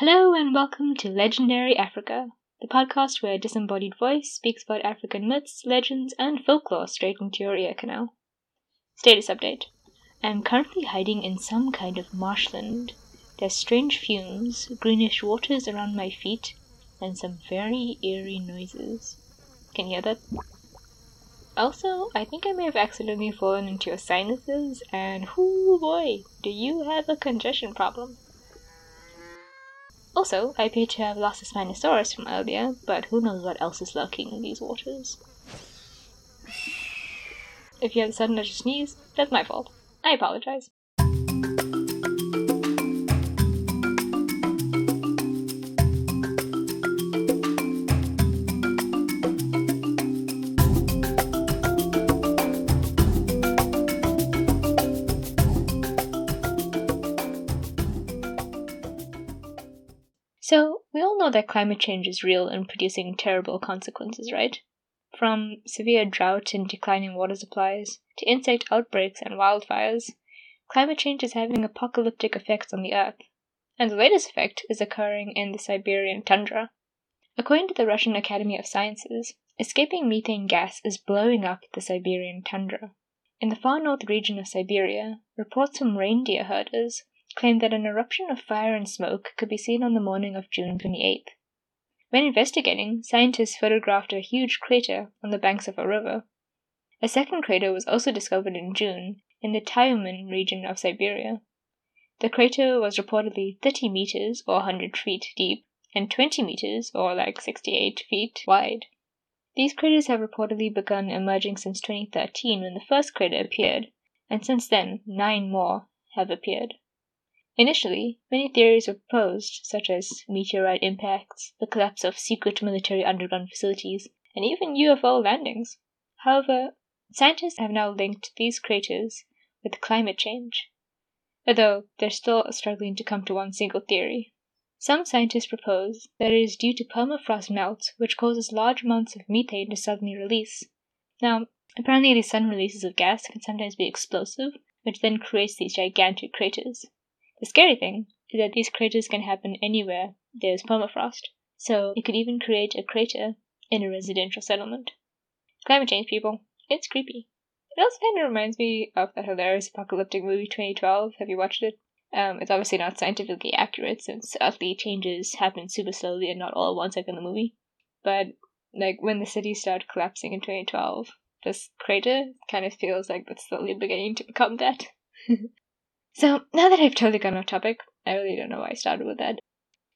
Hello and welcome to Legendary Africa, the podcast where a disembodied voice speaks about African myths, legends, and folklore straight into your ear canal. Status update I am currently hiding in some kind of marshland. There's strange fumes, greenish waters around my feet, and some very eerie noises. Can you hear that? Also, I think I may have accidentally fallen into your sinuses, and whoo boy, do you have a congestion problem? Also, I appear to have lost a Spinosaurus from earlier, but who knows what else is lurking in these waters. If you have a sudden urge to sneeze, that's my fault. I apologize. So, we all know that climate change is real and producing terrible consequences, right? From severe drought and declining water supplies, to insect outbreaks and wildfires, climate change is having apocalyptic effects on the Earth. And the latest effect is occurring in the Siberian tundra. According to the Russian Academy of Sciences, escaping methane gas is blowing up the Siberian tundra. In the far north region of Siberia, reports from reindeer herders claimed that an eruption of fire and smoke could be seen on the morning of June 28th. When investigating, scientists photographed a huge crater on the banks of a river. A second crater was also discovered in June in the Tyumen region of Siberia. The crater was reportedly 30 meters or 100 feet deep and 20 meters or like 68 feet wide. These craters have reportedly begun emerging since 2013 when the first crater appeared, and since then, nine more have appeared. Initially, many theories were proposed, such as meteorite impacts, the collapse of secret military underground facilities, and even UFO landings. However, scientists have now linked these craters with climate change, although they're still struggling to come to one single theory. Some scientists propose that it is due to permafrost melt, which causes large amounts of methane to suddenly release. Now, apparently, these sudden releases of gas can sometimes be explosive, which then creates these gigantic craters. The scary thing is that these craters can happen anywhere there's permafrost, so it could even create a crater in a residential settlement. Climate change, people. It's creepy. It also kind of reminds me of that hilarious apocalyptic movie 2012. Have you watched it? Um, it's obviously not scientifically accurate since earthly changes happen super slowly and not all at once like in the movie. But like when the city started collapsing in 2012, this crater kind of feels like it's slowly beginning to become that. So, now that I've totally gone off topic, I really don't know why I started with that.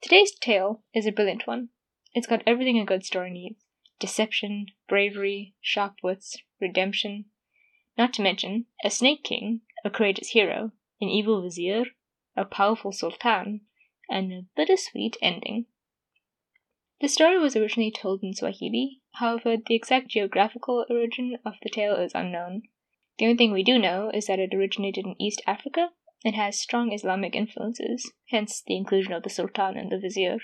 Today's tale is a brilliant one. It's got everything a good story needs deception, bravery, sharp wits, redemption. Not to mention a snake king, a courageous hero, an evil vizier, a powerful sultan, and a bittersweet ending. The story was originally told in Swahili, however, the exact geographical origin of the tale is unknown. The only thing we do know is that it originated in East Africa it has strong Islamic influences, hence the inclusion of the Sultan and the Vizier.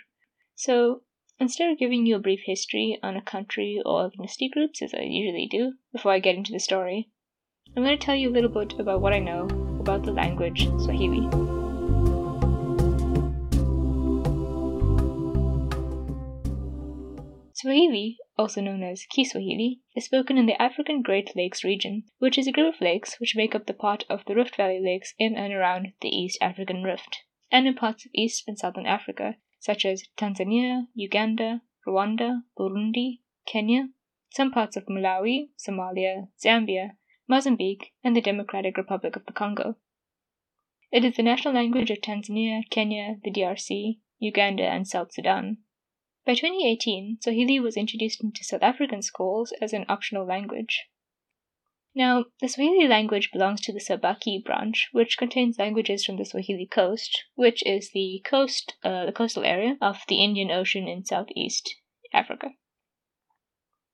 So, instead of giving you a brief history on a country or ethnicity groups, as I usually do, before I get into the story, I'm going to tell you a little bit about what I know about the language Swahili. Swahili, also known as Kiswahili, is spoken in the African Great Lakes region, which is a group of lakes which make up the part of the Rift Valley Lakes in and around the East African Rift, and in parts of East and Southern Africa, such as Tanzania, Uganda, Rwanda, Burundi, Kenya, some parts of Malawi, Somalia, Zambia, Mozambique, and the Democratic Republic of the Congo. It is the national language of Tanzania, Kenya, the DRC, Uganda, and South Sudan. By 2018, Swahili was introduced into South African schools as an optional language. Now, the Swahili language belongs to the Sabaki branch, which contains languages from the Swahili coast, which is the coast, uh, the coastal area of the Indian Ocean in southeast Africa.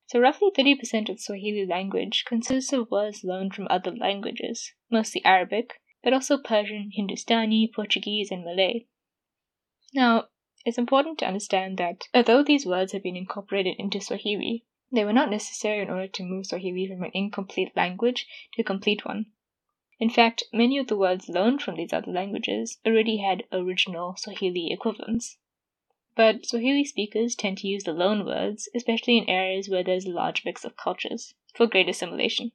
So, roughly 30% of Swahili language consists of words learned from other languages, mostly Arabic, but also Persian, Hindustani, Portuguese, and Malay. Now, it's important to understand that although these words have been incorporated into Swahili, they were not necessary in order to move Swahili from an incomplete language to a complete one. In fact, many of the words learned from these other languages already had original Swahili equivalents. but Swahili speakers tend to use the loan words, especially in areas where there's a large mix of cultures, for great assimilation.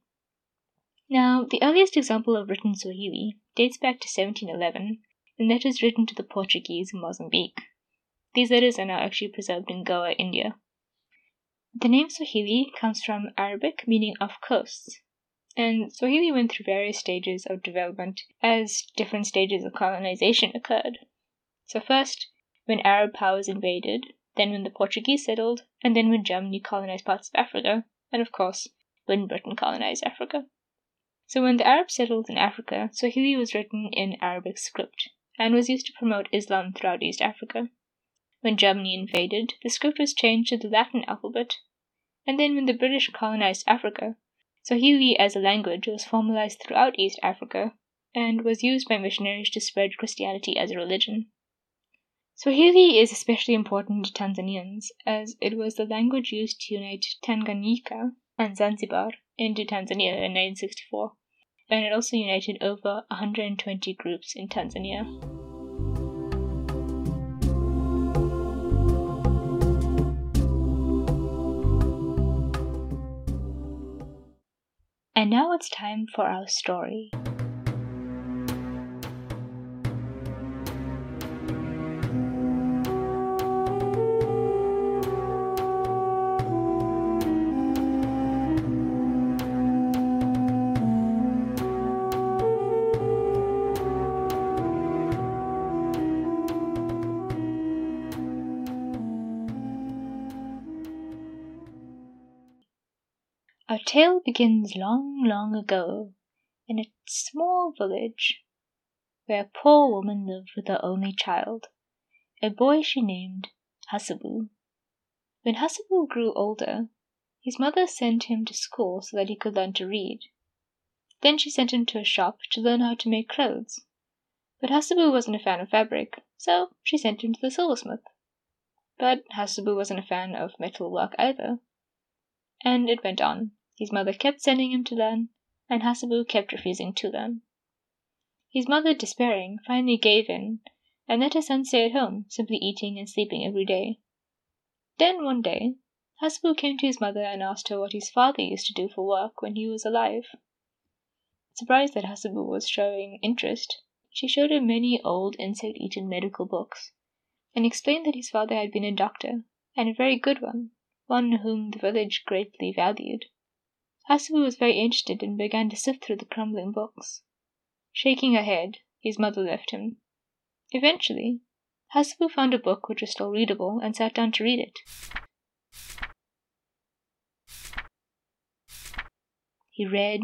Now, the earliest example of written Swahili dates back to 1711 in letters written to the Portuguese in Mozambique. These letters are now actually preserved in Goa, India. The name Swahili comes from Arabic meaning off coasts, and Swahili went through various stages of development as different stages of colonization occurred. So, first, when Arab powers invaded, then when the Portuguese settled, and then when Germany colonized parts of Africa, and of course, when Britain colonized Africa. So when the Arabs settled in Africa, Swahili was written in Arabic script and was used to promote Islam throughout East Africa. When Germany invaded, the script was changed to the Latin alphabet, and then when the British colonized Africa, Swahili as a language was formalized throughout East Africa and was used by missionaries to spread Christianity as a religion. Swahili is especially important to Tanzanians as it was the language used to unite Tanganyika and Zanzibar into Tanzania in 1964 and it also united over 120 groups in Tanzania. And now it's time for our story. Tale begins long, long ago in a small village where a poor woman lived with her only child, a boy she named Hassebu. When Hassebu grew older, his mother sent him to school so that he could learn to read. Then she sent him to a shop to learn how to make clothes. But Hassebu wasn't a fan of fabric, so she sent him to the silversmith. But Hassebu wasn't a fan of metal work either. And it went on. His mother kept sending him to them, and Hassebu kept refusing to them. His mother, despairing, finally gave in and let her son stay at home, simply eating and sleeping every day. Then one day, Hassebu came to his mother and asked her what his father used to do for work when he was alive. Surprised that Hassebu was showing interest, she showed him many old insect eaten medical books and explained that his father had been a doctor, and a very good one, one whom the village greatly valued. Hassebu was very interested and began to sift through the crumbling books. Shaking her head, his mother left him. Eventually, Hassebu found a book which was still readable and sat down to read it. He read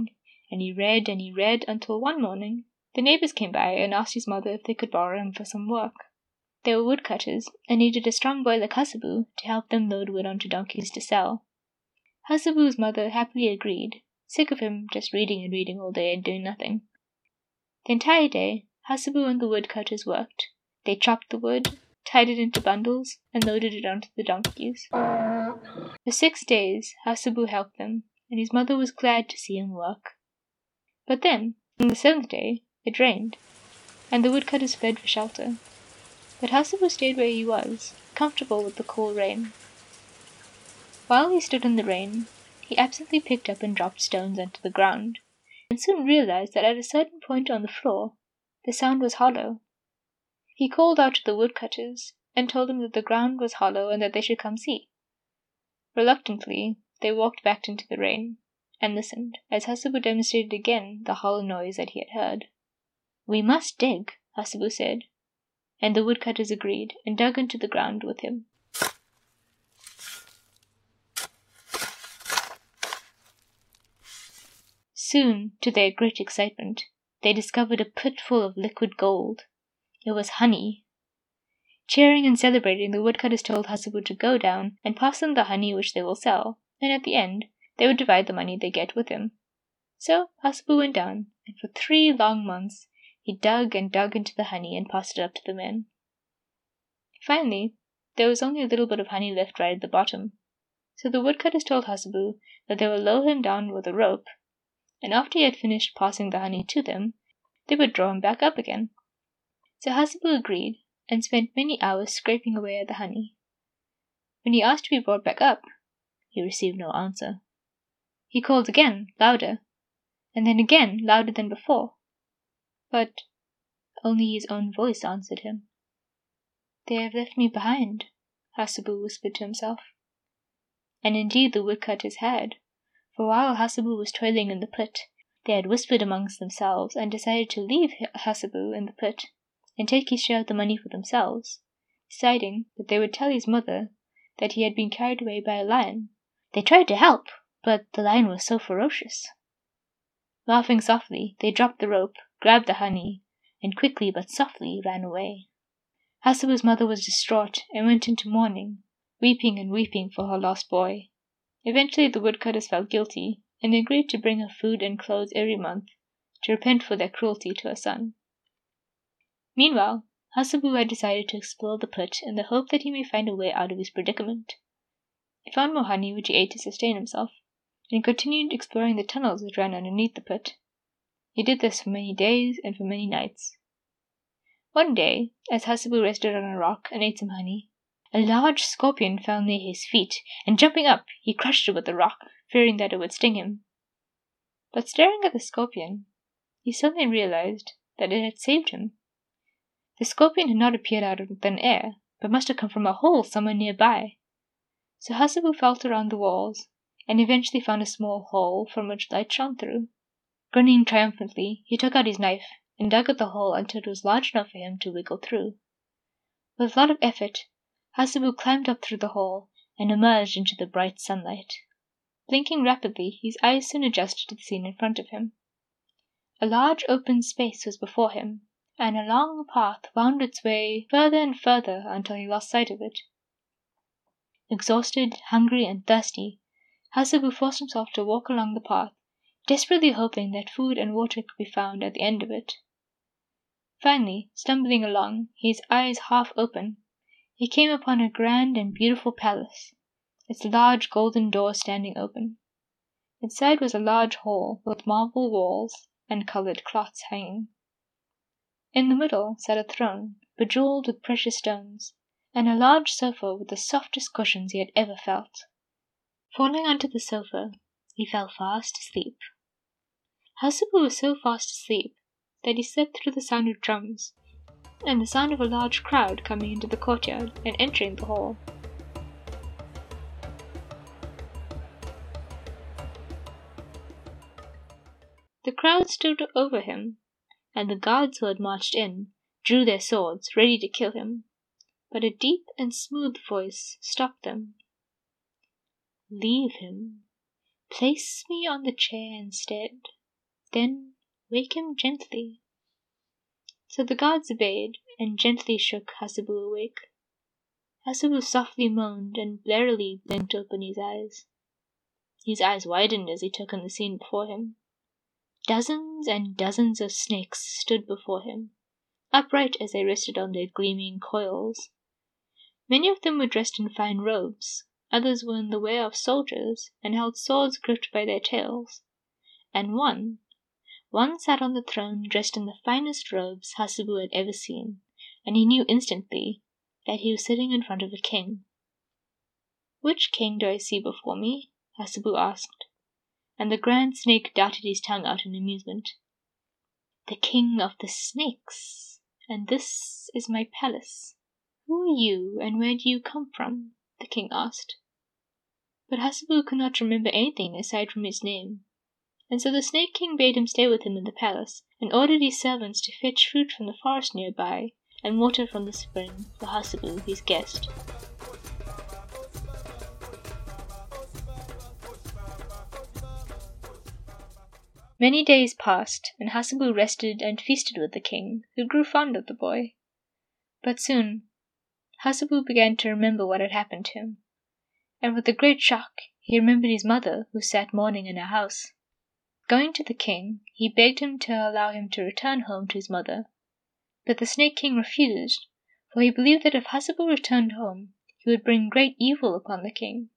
and he read and he read until one morning the neighbors came by and asked his mother if they could borrow him for some work. They were woodcutters and needed a strong boy like Hassebu to help them load wood onto donkeys to sell. Hassebu's mother happily agreed, sick of him just reading and reading all day and doing nothing. The entire day, Hassebu and the woodcutters worked. They chopped the wood, tied it into bundles, and loaded it onto the donkeys. For six days, Hassebu helped them, and his mother was glad to see him work. But then, on the seventh day, it rained, and the woodcutters fled for shelter. But Hassebu stayed where he was, comfortable with the cool rain. While he stood in the rain, he absently picked up and dropped stones onto the ground, and soon realized that at a certain point on the floor the sound was hollow. He called out to the woodcutters and told them that the ground was hollow and that they should come see. Reluctantly, they walked back into the rain and listened as Hassebu demonstrated again the hollow noise that he had heard. We must dig, Hassebu said, and the woodcutters agreed and dug into the ground with him. Soon, to their great excitement, they discovered a pit full of liquid gold. It was honey. Cheering and celebrating, the woodcutters told Hassebu to go down and pass them the honey which they will sell, and at the end they would divide the money they get with him. So Hassebu went down, and for three long months he dug and dug into the honey and passed it up to the men. Finally, there was only a little bit of honey left right at the bottom. So the woodcutters told Hassebu that they would lower him down with a rope and after he had finished passing the honey to them, they would draw him back up again. So Hassebu agreed, and spent many hours scraping away at the honey. When he asked to be brought back up, he received no answer. He called again, louder, and then again, louder than before. But only his own voice answered him. They have left me behind, Hassebu whispered to himself. And indeed the woodcutters had, for while Hassebu was toiling in the pit, they had whispered amongst themselves and decided to leave Hassebu in the pit and take his share of the money for themselves, deciding that they would tell his mother that he had been carried away by a lion. They tried to help, but the lion was so ferocious. Laughing softly, they dropped the rope, grabbed the honey, and quickly but softly ran away. Hassebu's mother was distraught and went into mourning, weeping and weeping for her lost boy. Eventually, the woodcutters felt guilty and agreed to bring her food and clothes every month to repent for their cruelty to her son. Meanwhile, Hassebu had decided to explore the pit in the hope that he may find a way out of his predicament. He found more honey which he ate to sustain himself, and continued exploring the tunnels that ran underneath the pit. He did this for many days and for many nights. One day, as Hassebu rested on a rock and ate some honey, a large scorpion fell near his feet, and jumping up, he crushed it with the rock, fearing that it would sting him. But staring at the scorpion, he suddenly realized that it had saved him. The scorpion had not appeared out of thin air, but must have come from a hole somewhere nearby. So Hassebu felt around the walls, and eventually found a small hole from which light shone through. Grinning triumphantly, he took out his knife and dug at the hole until it was large enough for him to wiggle through. With a lot of effort, Hassebu climbed up through the hole and emerged into the bright sunlight. Blinking rapidly, his eyes soon adjusted to the scene in front of him. A large open space was before him, and a long path wound its way further and further until he lost sight of it. Exhausted, hungry, and thirsty, Hassebu forced himself to walk along the path, desperately hoping that food and water could be found at the end of it. Finally, stumbling along, his eyes half open, he came upon a grand and beautiful palace, its large golden door standing open. Inside was a large hall with marble walls and colored cloths hanging. In the middle sat a throne, bejeweled with precious stones, and a large sofa with the softest cushions he had ever felt. Falling onto the sofa, he fell fast asleep. Hassebu was so fast asleep that he slept through the sound of drums and the sound of a large crowd coming into the courtyard and entering the hall. The crowd stood over him and the guards who had marched in drew their swords, ready to kill him. But a deep and smooth voice stopped them. Leave him. Place me on the chair instead. Then wake him gently. So the gods obeyed and gently shook Hassebu awake. Hassebu softly moaned and blearily blinked open his eyes. His eyes widened as he took in the scene before him. Dozens and dozens of snakes stood before him, upright as they rested on their gleaming coils. Many of them were dressed in fine robes, others were in the wear of soldiers and held swords gripped by their tails. And one, one sat on the throne dressed in the finest robes Hassebu had ever seen, and he knew instantly that he was sitting in front of a king. Which king do I see before me? Hassebu asked and the grand snake darted his tongue out in amusement. The king of the snakes, and this is my palace. Who are you, and where do you come from? the king asked. But Hassebu could not remember anything aside from his name, and so the Snake King bade him stay with him in the palace, and ordered his servants to fetch fruit from the forest nearby, and water from the spring for Hassebu, his guest. Many days passed, and Hassebu rested and feasted with the king, who grew fond of the boy. But soon Hassebu began to remember what had happened to him, and with a great shock he remembered his mother who sat mourning in her house. Going to the king, he begged him to allow him to return home to his mother, but the Snake King refused, for he believed that if Hassebu returned home he would bring great evil upon the king.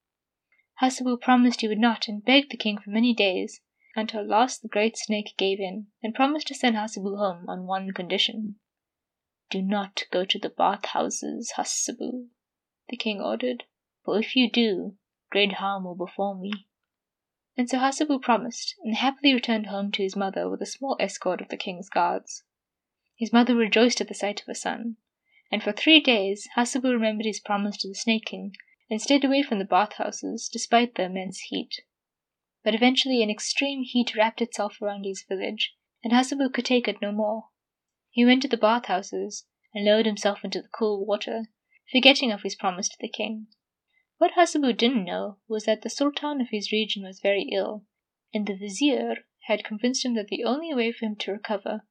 Hassebu promised he would not, and begged the king for many days, until at last the great snake gave in, and promised to send Hassebu home on one condition. Do not go to the bathhouses, Hassebu, the king ordered, for if you do, great harm will befall me. And so Hassebu promised, and happily returned home to his mother with a small escort of the king's guards. His mother rejoiced at the sight of her son, and for three days Hassebu remembered his promise to the Snake King and stayed away from the bathhouses despite the immense heat. But eventually an extreme heat wrapped itself around his village, and Hassebu could take it no more. He went to the bathhouses and lowered himself into the cool water, forgetting of his promise to the king. What Hassebu didn't know was that the Sultan of his region was very ill, and the Vizier had convinced him that the only way for him to recover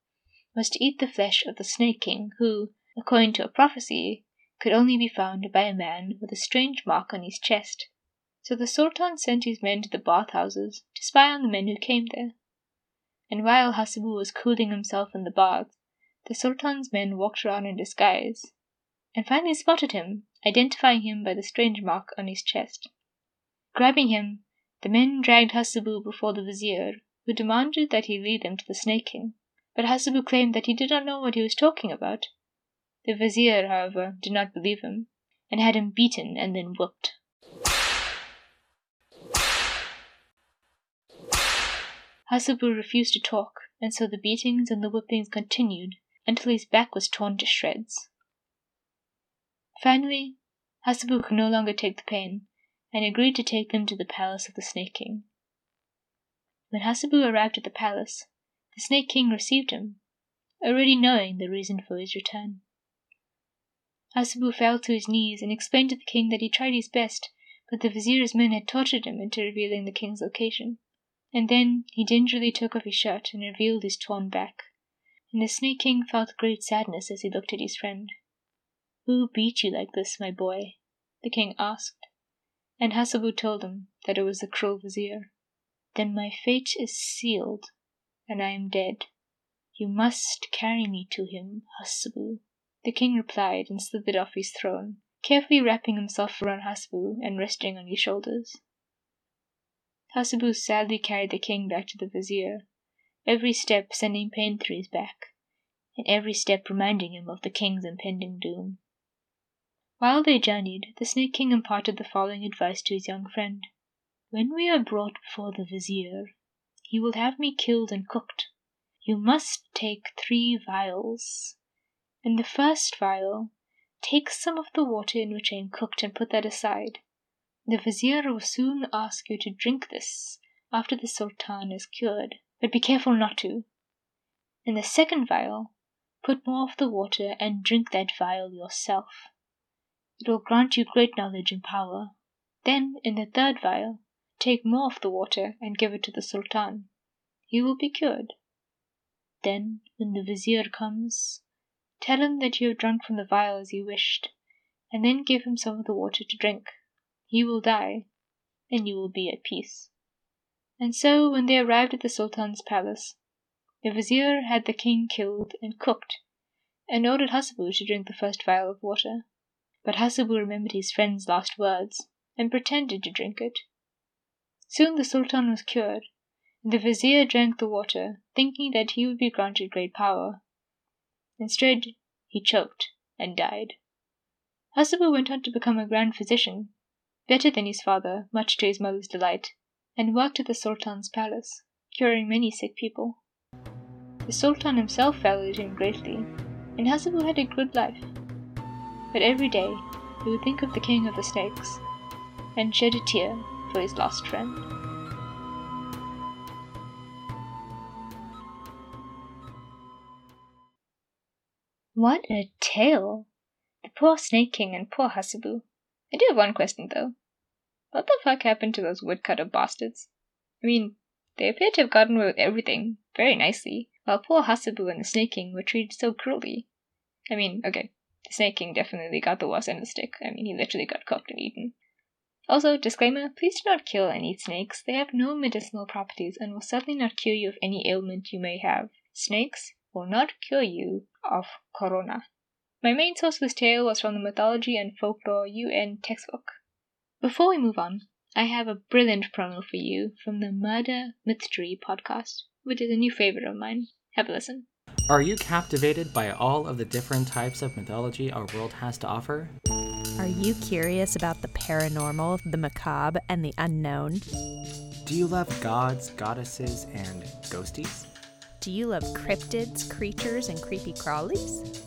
was to eat the flesh of the Snake King, who, according to a prophecy, could only be found by a man with a strange mark on his chest. So the Sultan sent his men to the bathhouses to spy on the men who came there. And while Hassebu was cooling himself in the baths, the Sultan's men walked around in disguise, and finally spotted him, identifying him by the strange mark on his chest. Grabbing him, the men dragged Hassebu before the Vizier, who demanded that he lead them to the Snake King. But Hassebu claimed that he did not know what he was talking about. The Vizier, however, did not believe him, and had him beaten and then whipped. Hassebu refused to talk, and so the beatings and the whippings continued until his back was torn to shreds. Finally, Hassebu could no longer take the pain, and agreed to take them to the palace of the Snake King. When Hassebu arrived at the palace, the Snake King received him, already knowing the reason for his return. Hassebu fell to his knees and explained to the king that he tried his best, but the vizier's men had tortured him into revealing the king's location. And then he gingerly took off his shirt and revealed his torn back, and the Snake King felt great sadness as he looked at his friend. Who beat you like this, my boy? the king asked, and Hassebu told him that it was the cruel vizier. Then my fate is sealed, and I am dead. You must carry me to him, Hassebu. The king replied and slithered off his throne, carefully wrapping himself around Hassebu and resting on his shoulders. Hassebu sadly carried the king back to the vizier, every step sending pain through his back, and every step reminding him of the king's impending doom. While they journeyed, the Snake King imparted the following advice to his young friend. When we are brought before the vizier, he will have me killed and cooked. You must take three vials. In the first vial, take some of the water in which I am cooked and put that aside. The vizier will soon ask you to drink this after the sultan is cured, but be careful not to. In the second vial, put more of the water and drink that vial yourself. It will grant you great knowledge and power. Then, in the third vial, take more of the water and give it to the sultan. He will be cured. Then, when the vizier comes, tell him that you have drunk from the vial as you wished, and then give him some of the water to drink. He will die, and you will be at peace. And so, when they arrived at the Sultan's palace, the vizier had the king killed and cooked, and ordered Hassebu to drink the first vial of water. But Hassebu remembered his friend's last words, and pretended to drink it. Soon the Sultan was cured, and the vizier drank the water, thinking that he would be granted great power. Instead, he choked and died. Hassebu went on to become a grand physician, better than his father, much to his mother's delight, and worked at the Sultan's palace, curing many sick people. The Sultan himself valued him greatly, and Hassebu had a good life. But every day he would think of the king of the snakes, and shed a tear for his lost friend. What a tale! The poor Snake King and poor Hassebu. I do have one question though. What the fuck happened to those woodcutter bastards? I mean, they appear to have gotten away with everything very nicely, while poor Hassebu and the Snake King were treated so cruelly. I mean, okay, Snake King definitely got the worst end of the stick. I mean, he literally got cooked and eaten. Also, disclaimer please do not kill and eat snakes. They have no medicinal properties and will certainly not cure you of any ailment you may have. Snakes will not cure you of corona. My main source for this tale was from the Mythology and Folklore UN textbook. Before we move on, I have a brilliant promo for you from the Murder Mystery podcast, which is a new favorite of mine. Have a listen. Are you captivated by all of the different types of mythology our world has to offer? Are you curious about the paranormal, the macabre, and the unknown? Do you love gods, goddesses, and ghosties? Do you love cryptids, creatures, and creepy crawlies?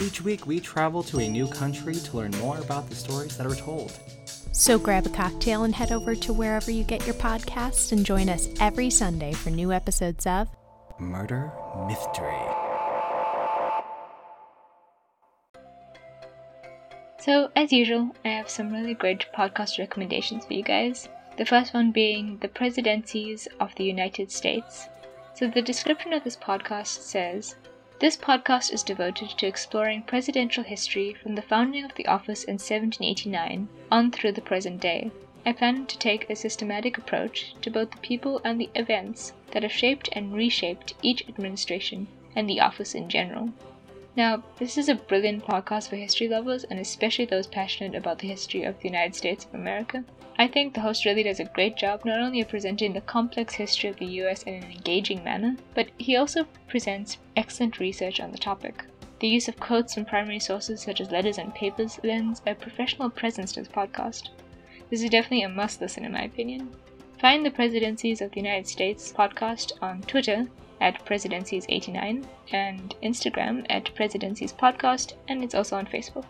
Each week, we travel to a new country to learn more about the stories that are told. So grab a cocktail and head over to wherever you get your podcasts and join us every Sunday for new episodes of Murder Mystery. So, as usual, I have some really great podcast recommendations for you guys. The first one being The Presidencies of the United States. So, the description of this podcast says This podcast is devoted to exploring presidential history from the founding of the office in 1789 on through the present day. I plan to take a systematic approach to both the people and the events that have shaped and reshaped each administration and the office in general. Now, this is a brilliant podcast for history lovers and especially those passionate about the history of the United States of America. I think the host really does a great job not only of presenting the complex history of the US in an engaging manner, but he also presents excellent research on the topic. The use of quotes from primary sources such as letters and papers lends a professional presence to this podcast. This is definitely a must listen, in my opinion. Find the Presidencies of the United States podcast on Twitter at Presidencies89 and Instagram at Presidencies Podcast, and it's also on Facebook.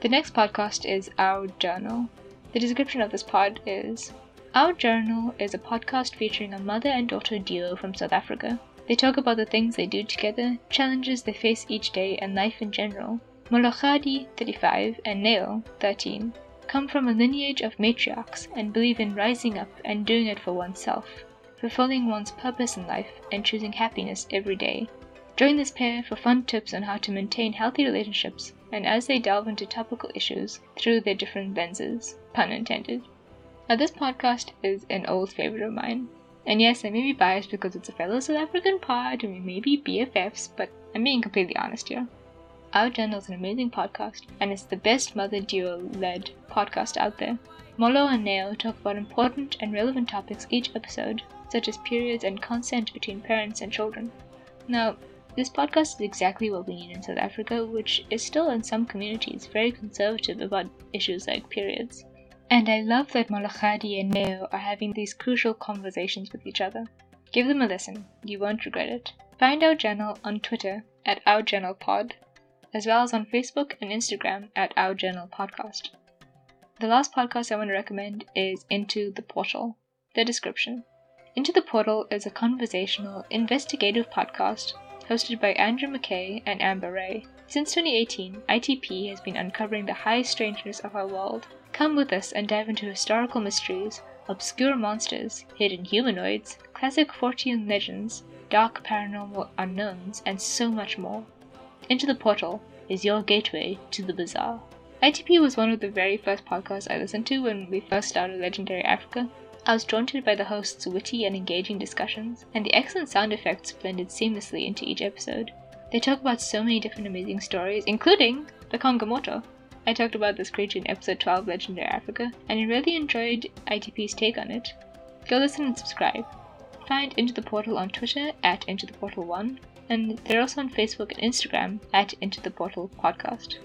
The next podcast is Our Journal. The description of this pod is Our Journal is a podcast featuring a mother and daughter duo from South Africa. They talk about the things they do together, challenges they face each day, and life in general. Molokadi, 35, and Neo, 13, come from a lineage of matriarchs and believe in rising up and doing it for oneself fulfilling one's purpose in life, and choosing happiness every day. Join this pair for fun tips on how to maintain healthy relationships and as they delve into topical issues through their different lenses, pun intended. Now, this podcast is an old favorite of mine. And yes, I may be biased because it's a fellow South African pod and we may be BFFs, but I'm being completely honest here. Our Journal is an amazing podcast, and it's the best mother duo led podcast out there. Molo and Neo talk about important and relevant topics each episode, such as periods and consent between parents and children. Now, this podcast is exactly what we need in South Africa, which is still in some communities very conservative about issues like periods. And I love that Malachadi and Neo are having these crucial conversations with each other. Give them a listen, you won't regret it. Find our journal on Twitter at Our Journal Pod, as well as on Facebook and Instagram at Our Journal Podcast. The last podcast I want to recommend is Into the Portal. The description. Into the Portal is a conversational, investigative podcast hosted by Andrew McKay and Amber Ray. Since 2018, ITP has been uncovering the high strangeness of our world. Come with us and dive into historical mysteries, obscure monsters, hidden humanoids, classic Fortean legends, dark paranormal unknowns, and so much more. Into the Portal is your gateway to the bizarre. ITP was one of the very first podcasts I listened to when we first started Legendary Africa, I was drawn to it by the host's witty and engaging discussions, and the excellent sound effects blended seamlessly into each episode. They talk about so many different amazing stories, including the Kongamato. I talked about this creature in episode 12 Legendary Africa, and I really enjoyed ITP's take on it. Go listen and subscribe. Find Into the Portal on Twitter at Into the Portal 1, and they're also on Facebook and Instagram at Into the Portal Podcast.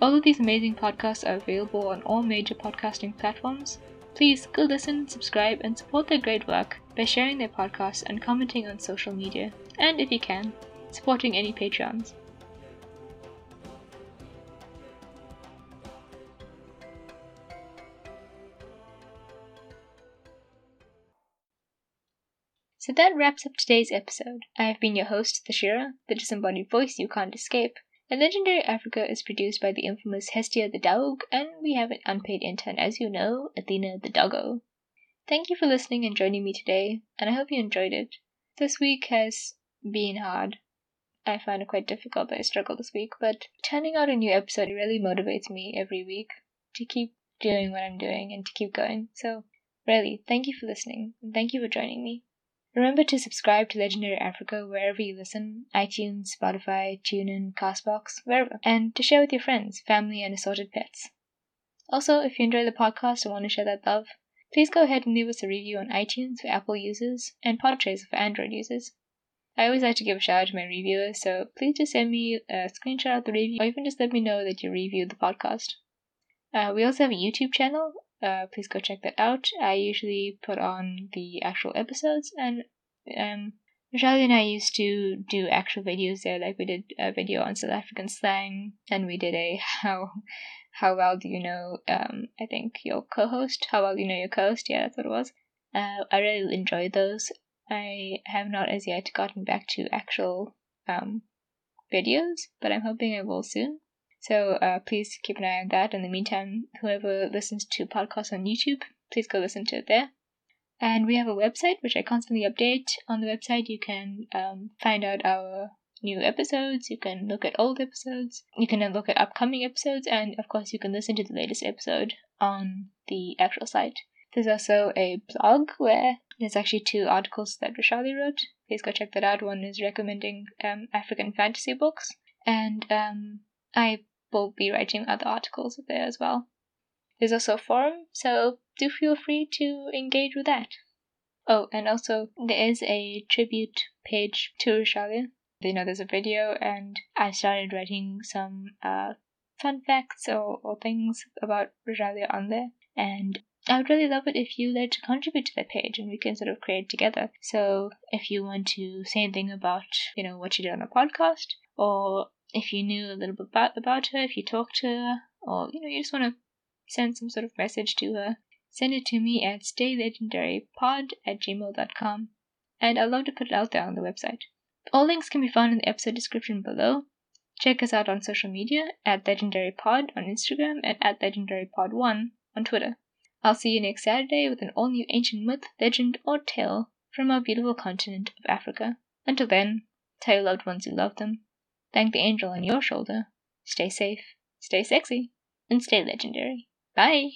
All of these amazing podcasts are available on all major podcasting platforms, Please go listen, subscribe, and support their great work by sharing their podcasts and commenting on social media, and if you can, supporting any Patreons. So that wraps up today's episode. I have been your host, Thashira, the disembodied voice you can't escape. And Legendary Africa is produced by the infamous Hestia the Dog, and we have an unpaid intern, as you know, Athena the Doggo. Thank you for listening and joining me today, and I hope you enjoyed it. This week has been hard. I find it quite difficult. I struggle this week, but turning out a new episode really motivates me every week to keep doing what I'm doing and to keep going. So, really, thank you for listening, and thank you for joining me. Remember to subscribe to Legendary Africa wherever you listen iTunes, Spotify, TuneIn, Castbox, wherever, and to share with your friends, family, and assorted pets. Also, if you enjoy the podcast and want to share that love, please go ahead and leave us a review on iTunes for Apple users and Podchaser for Android users. I always like to give a shout out to my reviewers, so please just send me a screenshot of the review, or even just let me know that you reviewed the podcast. Uh, we also have a YouTube channel. Uh, please go check that out. I usually put on the actual episodes, and um, Rashali and I used to do actual videos there. Like we did a video on South African slang, and we did a how how well do you know? Um, I think your co-host. How well do you know your co-host? Yeah, that's what it was. Uh, I really enjoyed those. I have not as yet gotten back to actual um, videos, but I'm hoping I will soon. So uh, please keep an eye on that. In the meantime, whoever listens to podcasts on YouTube, please go listen to it there. And we have a website which I constantly update. On the website, you can um, find out our new episodes, you can look at old episodes, you can look at upcoming episodes, and of course, you can listen to the latest episode on the actual site. There's also a blog where there's actually two articles that Rashali wrote. Please go check that out. One is recommending um, African fantasy books, and um, I will be writing other articles there as well. There's also a forum, so do feel free to engage with that. Oh, and also there is a tribute page to Rashali. You know, there's a video, and I started writing some uh, fun facts or, or things about Rashali on there. And I would really love it if you like to contribute to that page and we can sort of create together. So if you want to say anything about, you know, what you did on the podcast, or if you knew a little bit about, about her, if you talked to her, or, you know, you just want to send some sort of message to her, send it to me at staylegendarypod at gmail.com. And I'd love to put it out there on the website. All links can be found in the episode description below. Check us out on social media at legendarypod on Instagram and at legendarypod1 on Twitter. I'll see you next Saturday with an all new ancient myth, legend, or tale from our beautiful continent of Africa. Until then, tell your loved ones you love them, thank the angel on your shoulder, stay safe, stay sexy, and stay legendary. Bye!